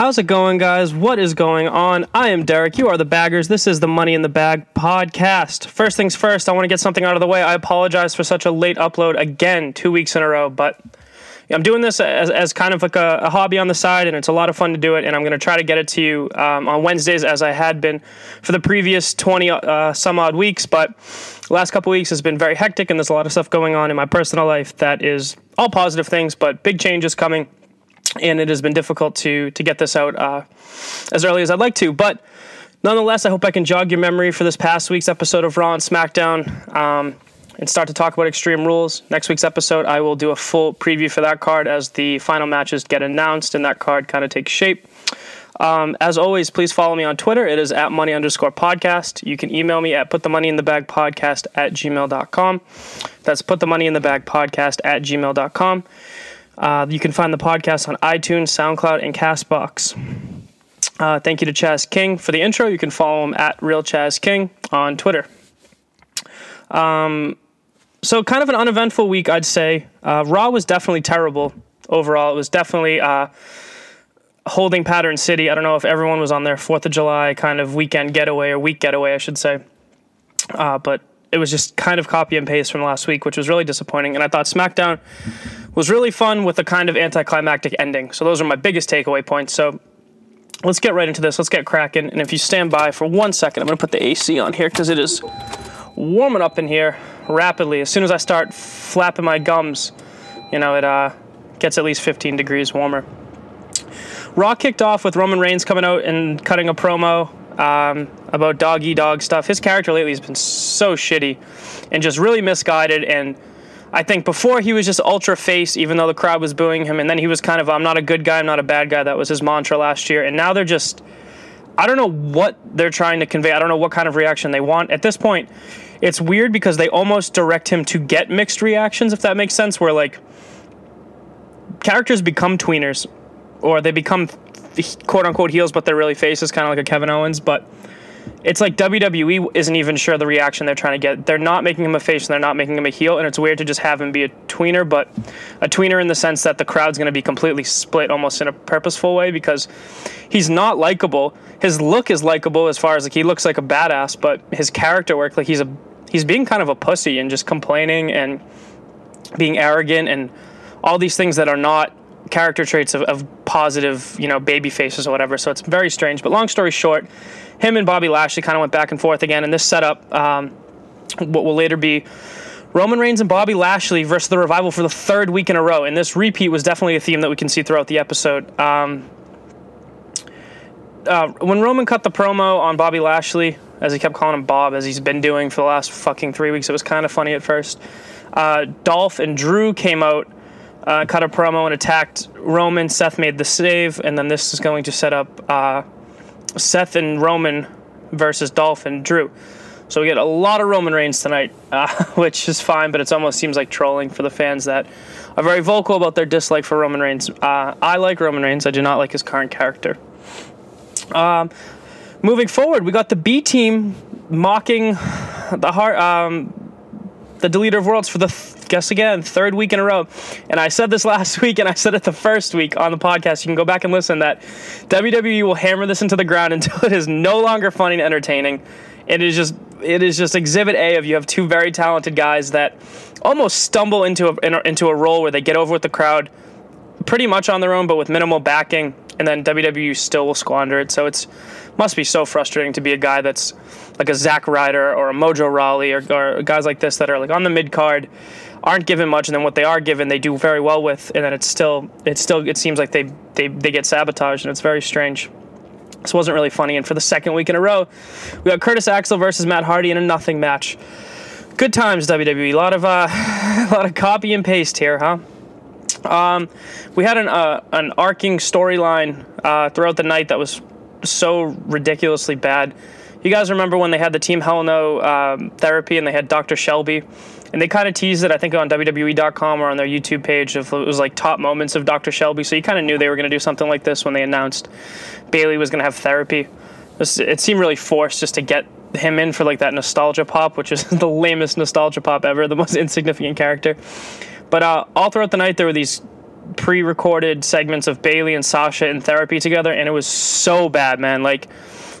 How's it going, guys? What is going on? I am Derek. You are the baggers. This is the Money in the Bag podcast. First things first, I want to get something out of the way. I apologize for such a late upload again, two weeks in a row, but I'm doing this as, as kind of like a, a hobby on the side, and it's a lot of fun to do it. And I'm going to try to get it to you um, on Wednesdays as I had been for the previous 20 uh, some odd weeks. But last couple weeks has been very hectic, and there's a lot of stuff going on in my personal life that is all positive things, but big changes coming and it has been difficult to to get this out uh, as early as I'd like to. But nonetheless, I hope I can jog your memory for this past week's episode of Raw and SmackDown. Um, and start to talk about Extreme Rules. Next week's episode, I will do a full preview for that card as the final matches get announced and that card kind of takes shape. Um, as always, please follow me on Twitter. It is at money underscore podcast. You can email me at put the money in the bag podcast at gmail.com. That's put the money in the bag podcast at gmail.com. Uh, you can find the podcast on iTunes, SoundCloud, and Castbox. Uh, thank you to Chaz King for the intro. You can follow him at Real Chaz King on Twitter. Um, so, kind of an uneventful week, I'd say. Uh, Raw was definitely terrible overall. It was definitely uh, holding pattern city. I don't know if everyone was on their 4th of July kind of weekend getaway or week getaway, I should say. Uh, but it was just kind of copy and paste from last week, which was really disappointing. And I thought SmackDown was really fun with a kind of anticlimactic ending. So those are my biggest takeaway points. So let's get right into this. Let's get cracking. And if you stand by for one second, I'm going to put the AC on here because it is warming up in here rapidly. As soon as I start flapping my gums, you know, it uh, gets at least 15 degrees warmer. Raw kicked off with Roman Reigns coming out and cutting a promo um, about doggy dog stuff. His character lately has been so shitty and just really misguided. And I think before he was just ultra face, even though the crowd was booing him. And then he was kind of, I'm not a good guy, I'm not a bad guy. That was his mantra last year. And now they're just, I don't know what they're trying to convey. I don't know what kind of reaction they want. At this point, it's weird because they almost direct him to get mixed reactions, if that makes sense, where like characters become tweeners or they become quote unquote heels, but they're really faces, kind of like a Kevin Owens. But it's like WWE isn't even sure the reaction they're trying to get. They're not making him a face and they're not making him a heel, and it's weird to just have him be a tweener, but a tweener in the sense that the crowd's going to be completely split almost in a purposeful way because he's not likable. His look is likable as far as like he looks like a badass, but his character work, like he's a he's being kind of a pussy and just complaining and being arrogant and all these things that are not character traits of, of positive, you know, baby faces or whatever. So it's very strange. But long story short, him and Bobby Lashley kind of went back and forth again, and this setup um, what will later be Roman Reigns and Bobby Lashley versus the Revival for the third week in a row. And this repeat was definitely a theme that we can see throughout the episode. Um, uh, when Roman cut the promo on Bobby Lashley, as he kept calling him Bob, as he's been doing for the last fucking three weeks, it was kind of funny at first. Uh, Dolph and Drew came out, uh, cut a promo, and attacked Roman. Seth made the save, and then this is going to set up uh, Seth and Roman versus Dolph and Drew. So we get a lot of Roman Reigns tonight, uh, which is fine, but it almost seems like trolling for the fans that are very vocal about their dislike for Roman Reigns. Uh, I like Roman Reigns. I do not like his current character. Um, moving forward, we got the B team mocking the heart, um, the deleter of worlds for the th- guess again third week in a row. And I said this last week, and I said it the first week on the podcast. You can go back and listen. That WWE will hammer this into the ground until it is no longer funny and entertaining. It is just it is just exhibit A of you have two very talented guys that almost stumble into a into a role where they get over with the crowd pretty much on their own, but with minimal backing, and then WWE still will squander it. So it's must be so frustrating to be a guy that's like a Zack Ryder or a Mojo Rawley or, or guys like this that are like on the mid card, aren't given much, and then what they are given, they do very well with, and then it's still it still it seems like they they they get sabotaged, and it's very strange. This wasn't really funny, and for the second week in a row, we got Curtis Axel versus Matt Hardy in a nothing match. Good times WWE. A lot of uh, a lot of copy and paste here, huh? Um, we had an uh, an arcing storyline uh, throughout the night that was so ridiculously bad. You guys remember when they had the Team Hell No um, therapy and they had Dr. Shelby, and they kind of teased it, I think, on WWE.com or on their YouTube page. Of it was like top moments of Dr. Shelby, so you kind of knew they were going to do something like this when they announced Bayley was going to have therapy. It seemed really forced just to get him in for like that nostalgia pop, which is the lamest nostalgia pop ever, the most insignificant character. But uh, all throughout the night, there were these pre-recorded segments of Bayley and Sasha in therapy together, and it was so bad, man. Like,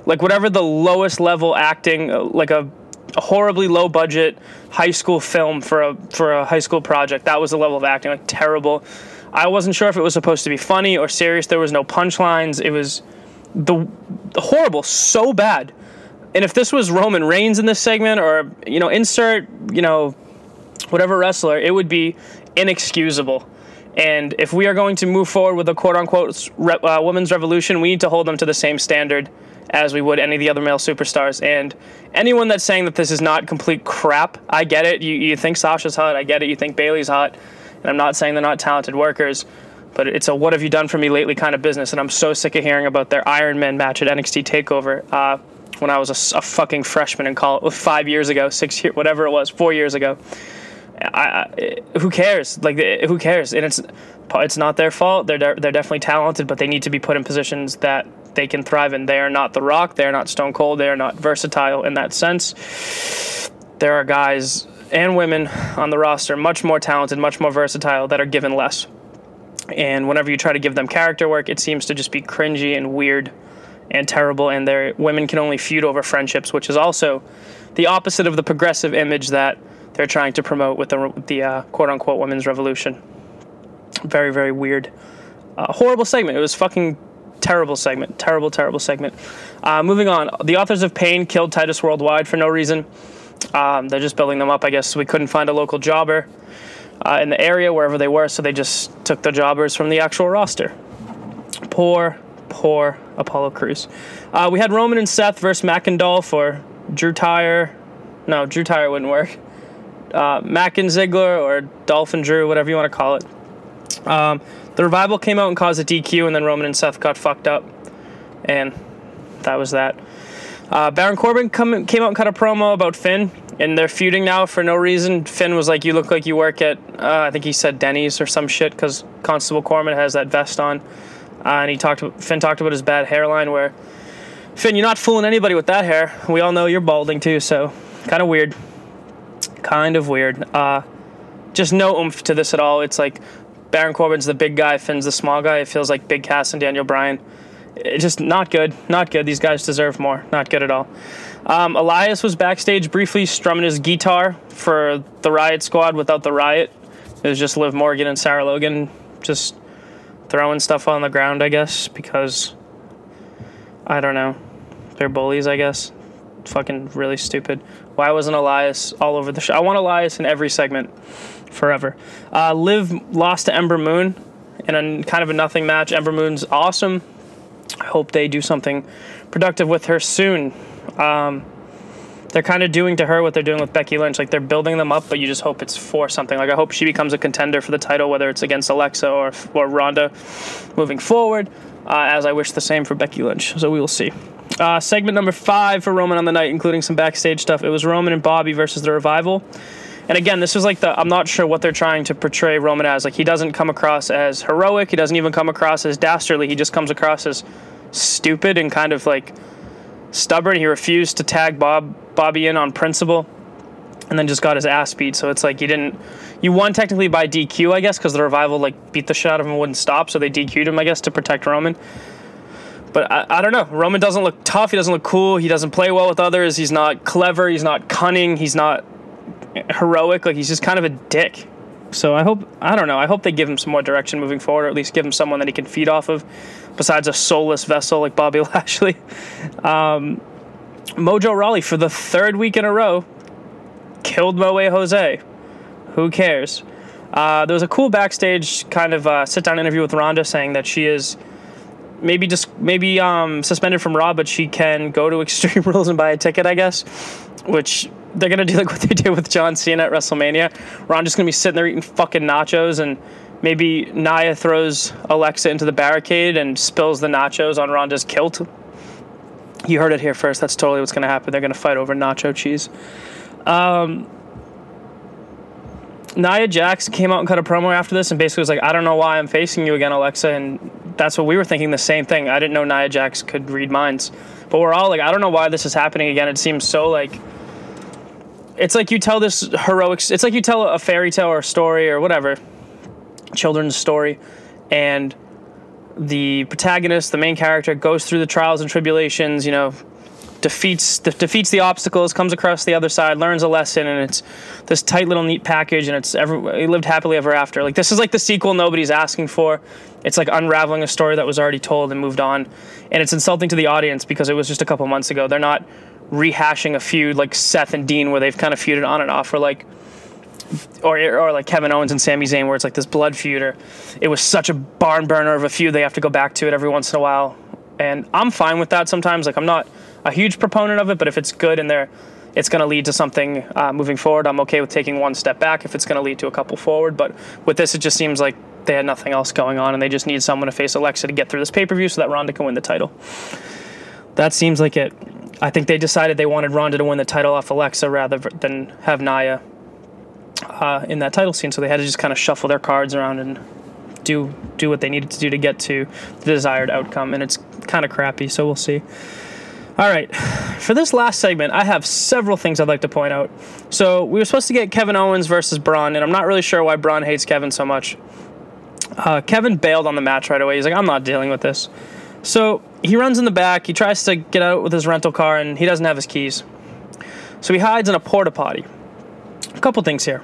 like whatever the lowest level acting, uh, like a, a horribly low budget high school film for a for a high school project. That was the level of acting, like terrible. I wasn't sure if it was supposed to be funny or serious. There was no punchlines. It was the, the horrible, so bad. And if this was Roman Reigns in this segment, or you know, insert you know, whatever wrestler, it would be inexcusable. And if we are going to move forward with a quote unquote uh, women's revolution, we need to hold them to the same standard as we would any of the other male superstars. And anyone that's saying that this is not complete crap, I get it. You, you think Sasha's hot, I get it. You think Bayley's hot. And I'm not saying they're not talented workers, but it's a what have you done for me lately kind of business. And I'm so sick of hearing about their Iron Man match at NXT TakeOver uh, when I was a, a, fucking freshman in college, five years ago, six years, whatever it was, four years ago. I, I, who cares? Like, who cares? And it's it's not their fault. They're de- they're definitely talented, but they need to be put in positions that they can thrive in. They are not The Rock. They are not Stone Cold. They are not versatile in that sense. There are guys and women on the roster much more talented, much more versatile that are given less. And whenever you try to give them character work, it seems to just be cringy and weird and terrible. And their women can only feud over friendships, which is also the opposite of the progressive image that they're trying to promote with the, the uh, quote unquote women's revolution. Very, very weird. Uh, horrible segment. It was fucking terrible segment. Terrible, terrible segment. Uh, moving on. The authors of Pain killed Titus Worldwide for no reason. Um, they're just building them up, I guess. We couldn't find a local jobber uh, in the area wherever they were, so they just took the jobbers from the actual roster. Poor, poor Apollo Crews. Uh, we had Roman and Seth versus Dolph or Drew Tire. No, Drew Tire wouldn't work. Uh, Mac and Ziggler or Dolphin Drew, whatever you want to call it. Um, the revival came out and caused a DQ, and then Roman and Seth got fucked up, and that was that. Uh, Baron Corbin come, came out and cut a promo about Finn, and they're feuding now for no reason. Finn was like, "You look like you work at," uh, I think he said Denny's or some shit, because Constable Corbin has that vest on, uh, and he talked. Finn talked about his bad hairline. Where Finn, you're not fooling anybody with that hair. We all know you're balding too, so kind of weird. Kind of weird. Uh, just no oomph to this at all. It's like Baron Corbin's the big guy, Finn's the small guy. It feels like Big Cass and Daniel Bryan it's just not good. Not good. These guys deserve more. Not good at all. Um, Elias was backstage briefly strumming his guitar for the Riot Squad without the Riot. It was just Liv Morgan and Sarah Logan just throwing stuff on the ground, I guess, because I don't know. They're bullies, I guess. Fucking really stupid. Why wasn't Elias all over the show? I want Elias in every segment forever. Uh, Liv lost to Ember Moon in a kind of a nothing match. Ember Moon's awesome. I hope they do something productive with her soon. Um, they're kind of doing to her what they're doing with Becky Lynch. Like they're building them up, but you just hope it's for something. Like I hope she becomes a contender for the title, whether it's against Alexa or or Ronda, moving forward. Uh, as I wish the same for Becky Lynch. So we will see. Uh, segment number five for Roman on the night, including some backstage stuff. It was Roman and Bobby versus the Revival. And again, this is like the I'm not sure what they're trying to portray Roman as. Like he doesn't come across as heroic. He doesn't even come across as dastardly. He just comes across as stupid and kind of like stubborn. He refused to tag Bob Bobby in on principle, and then just got his ass beat. So it's like you didn't. You won technically by DQ, I guess, because the revival like beat the shit out of him and wouldn't stop, so they DQ'd him, I guess, to protect Roman. But I, I don't know. Roman doesn't look tough. He doesn't look cool. He doesn't play well with others. He's not clever. He's not cunning. He's not heroic. Like he's just kind of a dick. So I hope I don't know. I hope they give him some more direction moving forward, or at least give him someone that he can feed off of, besides a soulless vessel like Bobby Lashley. Um, Mojo Rawley for the third week in a row killed No Way Jose. Who cares? Uh, there was a cool backstage kind of uh, sit down interview with Ronda saying that she is maybe just maybe um, suspended from Raw, but she can go to Extreme Rules and buy a ticket, I guess. Which they're gonna do like what they did with John Cena at WrestleMania. Ron just gonna be sitting there eating fucking nachos, and maybe Nia throws Alexa into the barricade and spills the nachos on Ronda's kilt. You heard it here first. That's totally what's gonna happen. They're gonna fight over nacho cheese. Um, Nia Jax came out and cut a promo after this and basically was like, I don't know why I'm facing you again, Alexa. And that's what we were thinking the same thing. I didn't know Nia Jax could read minds But we're all like, I don't know why this is happening again. It seems so like it's like you tell this heroic it's like you tell a fairy tale or story or whatever children's story and the protagonist the main character goes through the trials and tribulations you know defeats de- defeats the obstacles comes across the other side learns a lesson and it's this tight little neat package and it's every he lived happily ever after. Like this is like the sequel nobody's asking for. It's like unraveling a story that was already told and moved on. And it's insulting to the audience because it was just a couple months ago. They're not rehashing a feud like Seth and Dean where they've kind of feuded on and off, or like, or or like Kevin Owens and Sami Zayn where it's like this blood feud, or it was such a barn burner of a feud they have to go back to it every once in a while, and I'm fine with that sometimes. Like I'm not a huge proponent of it, but if it's good and they're it's going to lead to something uh, moving forward. I'm okay with taking one step back if it's going to lead to a couple forward. But with this, it just seems like they had nothing else going on, and they just need someone to face Alexa to get through this pay per view so that Ronda can win the title. That seems like it. I think they decided they wanted Ronda to win the title off Alexa rather than have Nia uh, in that title scene. So they had to just kind of shuffle their cards around and do do what they needed to do to get to the desired outcome. And it's kind of crappy. So we'll see. All right, for this last segment, I have several things I'd like to point out. So we were supposed to get Kevin Owens versus Braun, and I'm not really sure why Braun hates Kevin so much. Uh, Kevin bailed on the match right away. He's like, I'm not dealing with this. So he runs in the back. He tries to get out with his rental car, and he doesn't have his keys. So he hides in a porta potty. A couple things here.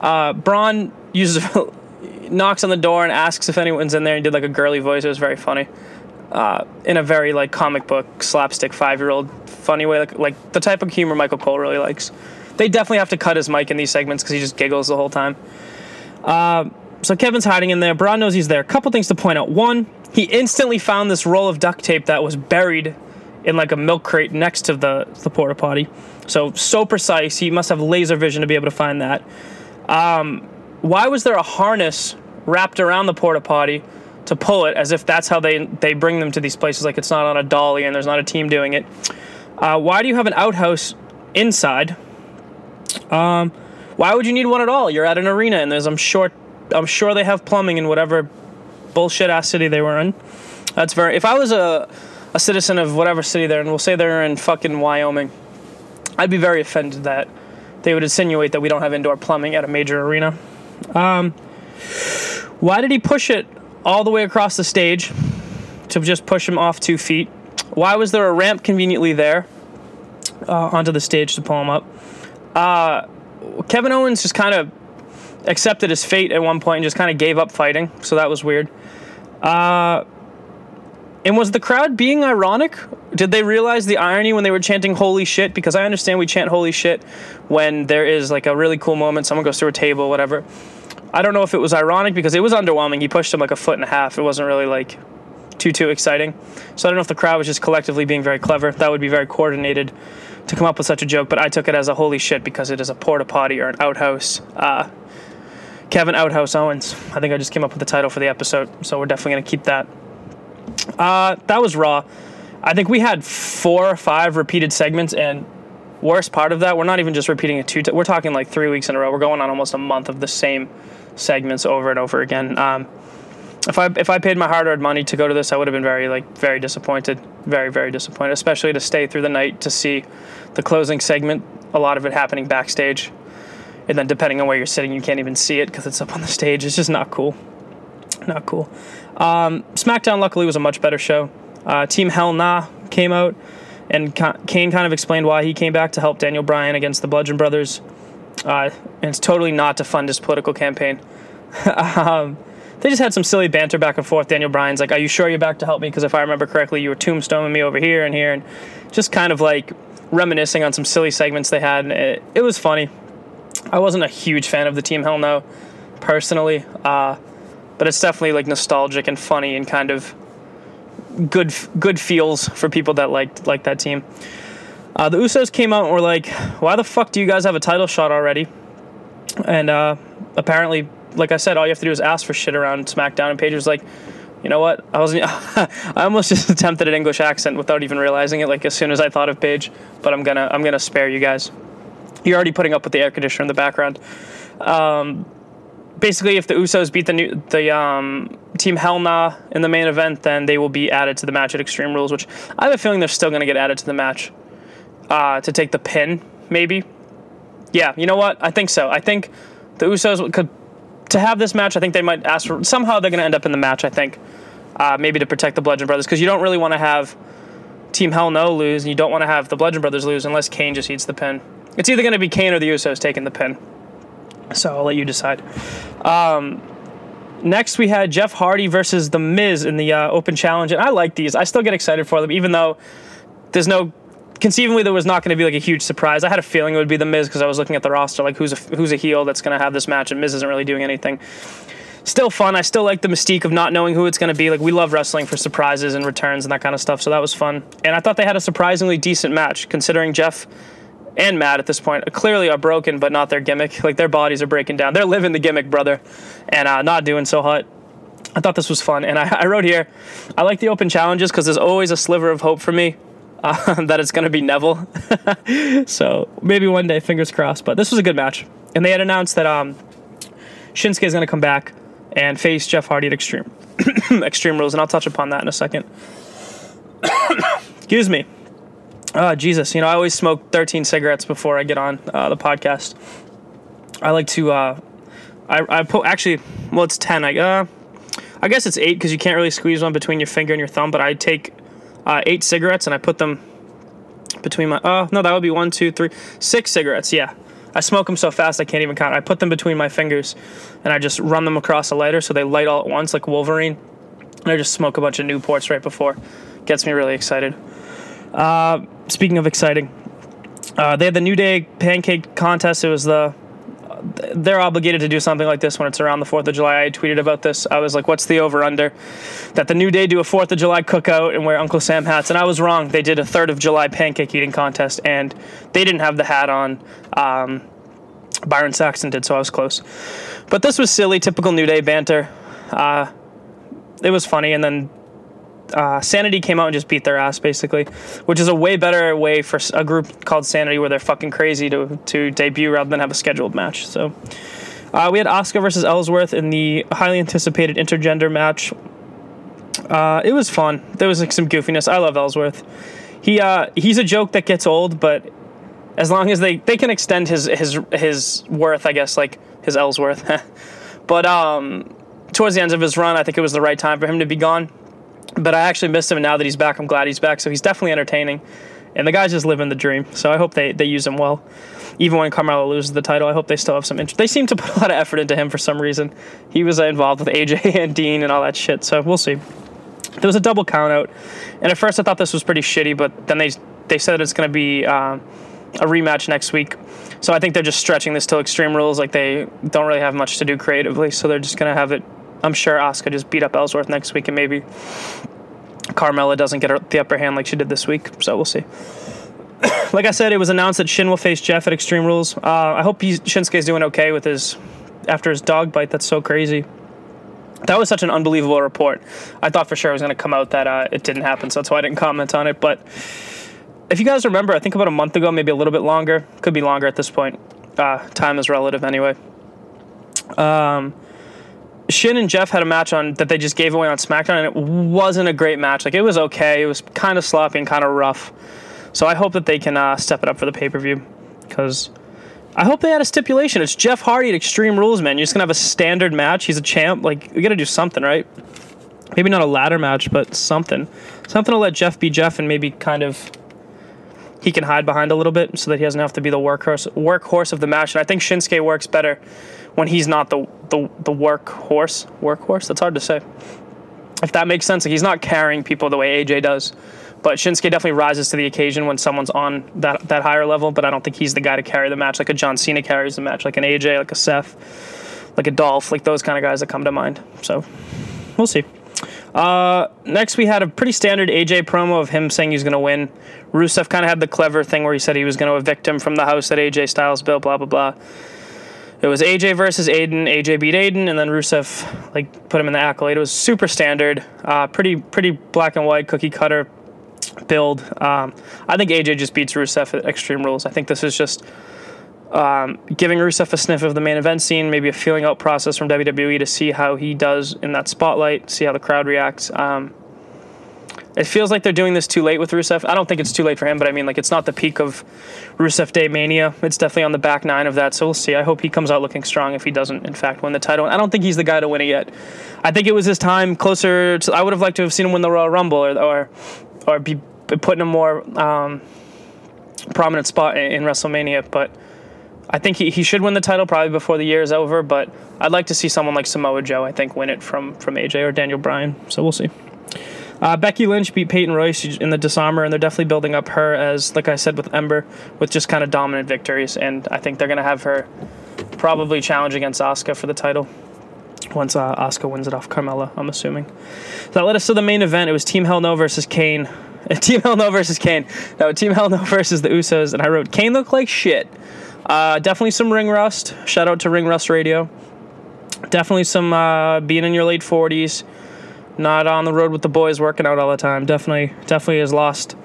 Uh, Braun uses knocks on the door and asks if anyone's in there. and did like a girly voice. It was very funny. Uh, in a very like comic book slapstick five year old funny way, like like the type of humor Michael Cole really likes. They definitely have to cut his mic in these segments because he just giggles the whole time. Uh, so Kevin's hiding in there. Braun knows he's there. A couple things to point out. One, he instantly found this roll of duct tape that was buried in like a milk crate next to the, the porta potty. So, so precise. He must have laser vision to be able to find that. Um, why was there a harness wrapped around the porta potty to pull it as if that's how they, they bring them to these places? Like it's not on a dolly and there's not a team doing it. Uh, why do you have an outhouse inside? Um, why would you need one at all? You're at an arena and there's, I'm sure, I'm sure they have plumbing in whatever bullshit ass city they were in. That's very. If I was a a citizen of whatever city they're in, we'll say they're in fucking Wyoming, I'd be very offended that they would insinuate that we don't have indoor plumbing at a major arena. Um, why did he push it all the way across the stage to just push him off two feet? Why was there a ramp conveniently there uh, onto the stage to pull him up? Uh, Kevin Owens just kind of accepted his fate at one point and just kind of gave up fighting, so that was weird. Uh, and was the crowd being ironic? Did they realize the irony when they were chanting "Holy shit"? Because I understand we chant "Holy shit" when there is like a really cool moment, someone goes through a table, whatever. I don't know if it was ironic because it was underwhelming. He pushed him like a foot and a half. It wasn't really like too too exciting. So I don't know if the crowd was just collectively being very clever. That would be very coordinated to come up with such a joke. But I took it as a holy shit because it is a porta potty or an outhouse. Uh, Kevin Outhouse Owens. I think I just came up with the title for the episode, so we're definitely to keep that. Uh, that was Raw. I think we had four or five repeated segments, and worst part of that, we're not even just repeating it two. T- we're talking like three weeks in a row. We're going on almost a month of the same segments over and over again. Um, if I if I paid my hard earned money to go to this, I would have been very like very disappointed, very very disappointed, especially to stay through the night to see the closing segment. A lot of it happening backstage and then depending on where you're sitting, you can't even see it because it's up on the stage. It's just not cool. Not cool. Um, SmackDown, luckily, was a much better show. Uh, Team Hell No came out, and Kane kind of explained why he came back to help Daniel Bryan against the Bludgeon Brothers. Uh, and it's totally not to fund his political campaign. um, they just had some silly banter back and forth. Daniel Bryan's like, "Are you sure you're back to help me? Because if I remember correctly, you were tombstoning me over here and here," and just kind of like reminiscing on some silly segments they had. It, it was funny. I wasn't a huge fan of the Team Hell No, personally, uh, but it's definitely like nostalgic and funny and kind of good good feels for people that liked like that team. Uh, the Usos came out and were like, "Why the fuck do you guys have a title shot already?" And uh, apparently, like I said, all you have to do is ask for shit around SmackDown. And Paige was like, "You know what? I wasn't. I almost just attempted an English accent without even realizing it. Like as soon as I thought of Paige, but I'm gonna I'm gonna spare you guys." You're already putting up with the air conditioner in the background. Um, basically, if the Usos beat the new the um, team Hell No in the main event, then they will be added to the match at Extreme Rules. Which I have a feeling they're still going to get added to the match uh, to take the pin, maybe. Yeah, you know what? I think so. I think the Usos could to have this match. I think they might ask for somehow they're going to end up in the match. I think uh, maybe to protect the Bludgeon Brothers because you don't really want to have Team Hell No lose, and you don't want to have the Bludgeon Brothers lose unless Kane just eats the pin. It's either going to be Kane or the Usos taking the pin. So I'll let you decide. Um, next, we had Jeff Hardy versus The Miz in the uh, Open Challenge, and I like these. I still get excited for them, even though there's no. Conceivably, there was not going to be like a huge surprise. I had a feeling it would be The Miz because I was looking at the roster, like who's a, who's a heel that's going to have this match, and Miz isn't really doing anything. Still fun. I still like the mystique of not knowing who it's going to be. Like we love wrestling for surprises and returns and that kind of stuff. So that was fun. And I thought they had a surprisingly decent match, considering Jeff and Matt at this point clearly are broken, but not their gimmick. Like their bodies are breaking down. They're living the gimmick, brother, and uh, not doing so hot. I thought this was fun, and I, I wrote here, I like the open challenges because there's always a sliver of hope for me uh, that it's going to be Neville. so maybe one day, fingers crossed. But this was a good match, and they had announced that um, Shinsuke is going to come back and face Jeff Hardy at Extreme Extreme Rules, and I'll touch upon that in a second. Excuse me. Oh, Jesus. You know, I always smoke 13 cigarettes before I get on uh, the podcast. I like to, uh, I, I put, actually, well, it's 10. I, uh, I guess it's eight because you can't really squeeze one between your finger and your thumb, but I take uh, eight cigarettes and I put them between my, oh, no, that would be one, two, three, six cigarettes. Yeah. I smoke them so fast I can't even count. I put them between my fingers and I just run them across a lighter so they light all at once like Wolverine. And I just smoke a bunch of Newports right before. Gets me really excited. Uh, speaking of exciting, uh, they had the New Day pancake contest. It was the they're obligated to do something like this when it's around the 4th of July. I tweeted about this. I was like, what's the over under? That the New Day do a 4th of July cookout and wear Uncle Sam hats. And I was wrong. They did a 3rd of July pancake eating contest and they didn't have the hat on. Um, Byron Saxton did, so I was close. But this was silly, typical New Day banter. Uh, it was funny. And then uh, Sanity came out and just beat their ass, basically, which is a way better way for a group called Sanity where they're fucking crazy to, to debut rather than have a scheduled match. So uh, we had Asuka versus Ellsworth in the highly anticipated intergender match. Uh, it was fun. There was like some goofiness. I love Ellsworth. He uh, he's a joke that gets old, but as long as they, they can extend his his his worth, I guess, like his Ellsworth. but um, towards the end of his run, I think it was the right time for him to be gone but I actually missed him, and now that he's back, I'm glad he's back. So he's definitely entertaining, and the guy's just living the dream. So I hope they, they use him well. Even when Carmella loses the title, I hope they still have some interest. They seem to put a lot of effort into him for some reason. He was involved with AJ and Dean and all that shit, so we'll see. There was a double count out, and at first I thought this was pretty shitty, but then they they said it's going to be uh, a rematch next week. So I think they're just stretching this till Extreme Rules. Like they don't really have much to do creatively, so they're just going to have it I'm sure Asuka just beat up Ellsworth next week, and maybe Carmella doesn't get the upper hand like she did this week. So we'll see. like I said, it was announced that Shin will face Jeff at Extreme Rules. Uh, I hope he's, Shinsuke's doing okay with his after his dog bite. That's so crazy. That was such an unbelievable report. I thought for sure it was going to come out that uh, it didn't happen, so that's why I didn't comment on it. But if you guys remember, I think about a month ago, maybe a little bit longer, could be longer at this point. Uh, time is relative anyway. Um, Shin and Jeff had a match on that they just gave away on SmackDown, and it wasn't a great match. Like it was okay. It was kind of sloppy and kind of rough. So I hope that they can uh, step it up for the pay per view because I hope they had a stipulation. It's Jeff Hardy at Extreme Rules, man. You're just gonna have a standard match. He's a champ. Like we gotta do something, right? Maybe not a ladder match, but something. Something to let Jeff be Jeff and maybe kind of he can hide behind a little bit so that he doesn't have to be the workhorse workhorse of the match. And I think Shinsuke works better when he's not the the, the workhorse. Workhorse? That's hard to say. If that makes sense. Like he's not carrying people the way AJ does. But Shinsuke definitely rises to the occasion when someone's on that that higher level, but I don't think he's the guy to carry the match like a John Cena carries the match, like an AJ, like a Seth, like a Dolph, like those kind of guys that come to mind. So we'll see. Uh, next, we had a pretty standard AJ promo of him saying he's going to win. Rusev kind of had the clever thing where he said he was going to evict him from the house that AJ Styles built, blah, blah, blah. It was AJ versus Aiden. AJ beat Aiden, and then Rusev like put him in the accolade. It was super standard, uh, pretty pretty black and white cookie cutter build. Um, I think AJ just beats Rusev at Extreme Rules. I think this is just um, giving Rusev a sniff of the main event scene, maybe a feeling out process from WWE to see how he does in that spotlight, see how the crowd reacts. Um, it feels like they're doing this too late with Rusev. I don't think it's too late for him, but I mean, like, it's not the peak of Rusev Day Mania. It's definitely on the back nine of that, so we'll see. I hope he comes out looking strong if he doesn't, in fact, win the title. I don't think he's the guy to win it yet. I think it was his time closer to. I would have liked to have seen him win the Royal Rumble or, or, or be put in a more um, prominent spot in, in WrestleMania, but. I think he, he should win the title probably before the year is over, but I'd like to see someone like Samoa Joe, I think, win it from, from AJ or Daniel Bryan. So we'll see. Uh, Becky Lynch beat Peyton Royce in the Disarmer, and they're definitely building up her as, like I said, with Ember, with just kind of dominant victories. And I think they're going to have her probably challenge against Asuka for the title once uh, Asuka wins it off Carmella, I'm assuming. So that led us to the main event. It was Team Hell No versus Kane. Team Hell No versus Kane. No, Team Hell No versus the Usos, and I wrote Kane looked like shit. Uh, definitely some ring rust. Shout out to Ring Rust Radio. Definitely some uh, being in your late 40s, not on the road with the boys, working out all the time. Definitely, definitely has lost.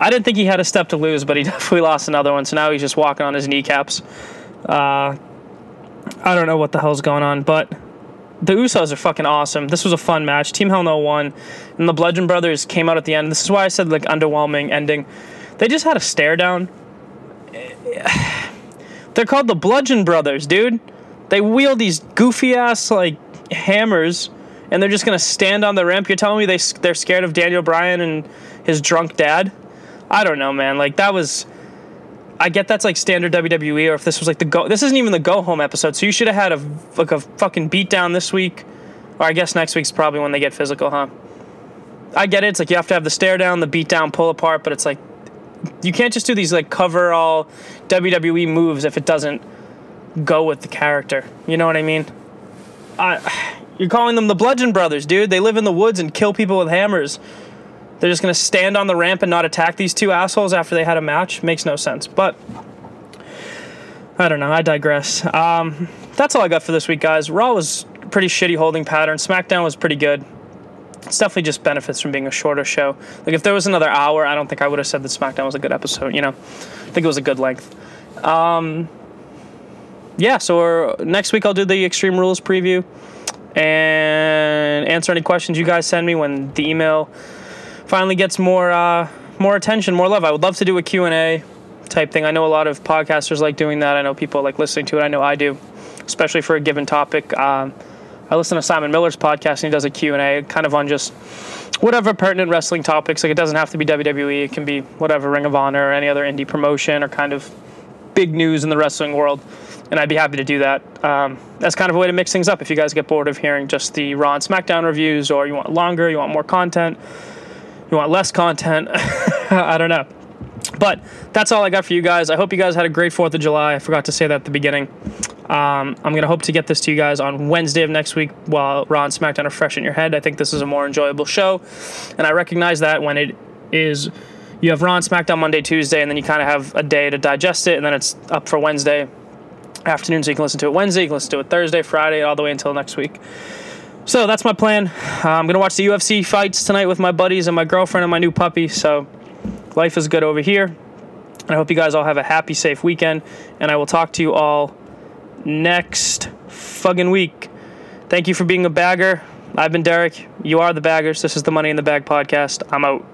I didn't think he had a step to lose, but he definitely lost another one. So now he's just walking on his kneecaps. Uh, I don't know what the hell's going on, but the Usos are fucking awesome. This was a fun match. Team Hell No won, and the Bludgeon Brothers came out at the end. This is why I said like underwhelming ending. They just had a stare down. They're called the Bludgeon Brothers, dude. They wield these goofy ass like hammers, and they're just gonna stand on the ramp. You're telling me they they're scared of Daniel Bryan and his drunk dad? I don't know, man. Like that was. I get that's like standard WWE, or if this was like the go. This isn't even the go home episode, so you should have had a like a fucking beatdown this week, or I guess next week's probably when they get physical, huh? I get it. It's like you have to have the stare down, the beat down, pull apart, but it's like you can't just do these like cover all WWE moves if it doesn't go with the character. You know what I mean? I, you're calling them the Bludgeon Brothers, dude. They live in the woods and kill people with hammers. They're just gonna stand on the ramp and not attack these two assholes after they had a match. Makes no sense. But I don't know. I digress. Um, that's all I got for this week, guys. Raw was pretty shitty holding pattern. SmackDown was pretty good it's definitely just benefits from being a shorter show. Like if there was another hour, I don't think I would have said that SmackDown was a good episode. You know, I think it was a good length. Um, yeah, so next week I'll do the Extreme Rules preview and answer any questions you guys send me when the email finally gets more uh, more attention, more love. I would love to do a Q and A type thing. I know a lot of podcasters like doing that. I know people like listening to it. I know I do, especially for a given topic. Um, I listen to Simon Miller's podcast and he does a Q&A kind of on just whatever pertinent wrestling topics. Like it doesn't have to be WWE. It can be whatever Ring of Honor or any other indie promotion or kind of big news in the wrestling world. And I'd be happy to do that. Um, that's kind of a way to mix things up if you guys get bored of hearing just the Raw and SmackDown reviews or you want longer, you want more content, you want less content. I don't know. But that's all I got for you guys. I hope you guys had a great 4th of July. I forgot to say that at the beginning. Um, I'm going to hope to get this to you guys on Wednesday of next week while Raw and SmackDown are fresh in your head. I think this is a more enjoyable show. And I recognize that when it is, you have Raw and SmackDown Monday, Tuesday, and then you kind of have a day to digest it, and then it's up for Wednesday afternoon. So you can listen to it Wednesday, you can listen to it Thursday, Friday, all the way until next week. So that's my plan. Uh, I'm to watch the UFC fights tonight with my buddies and my girlfriend and my new puppy. So life is good over here. I hope you guys all have a happy, safe weekend. And I will talk to you all next fucking week. Thank you for being a bagger. I've been Derek. You are the baggers. This is the Money in the Bag podcast. I'm out.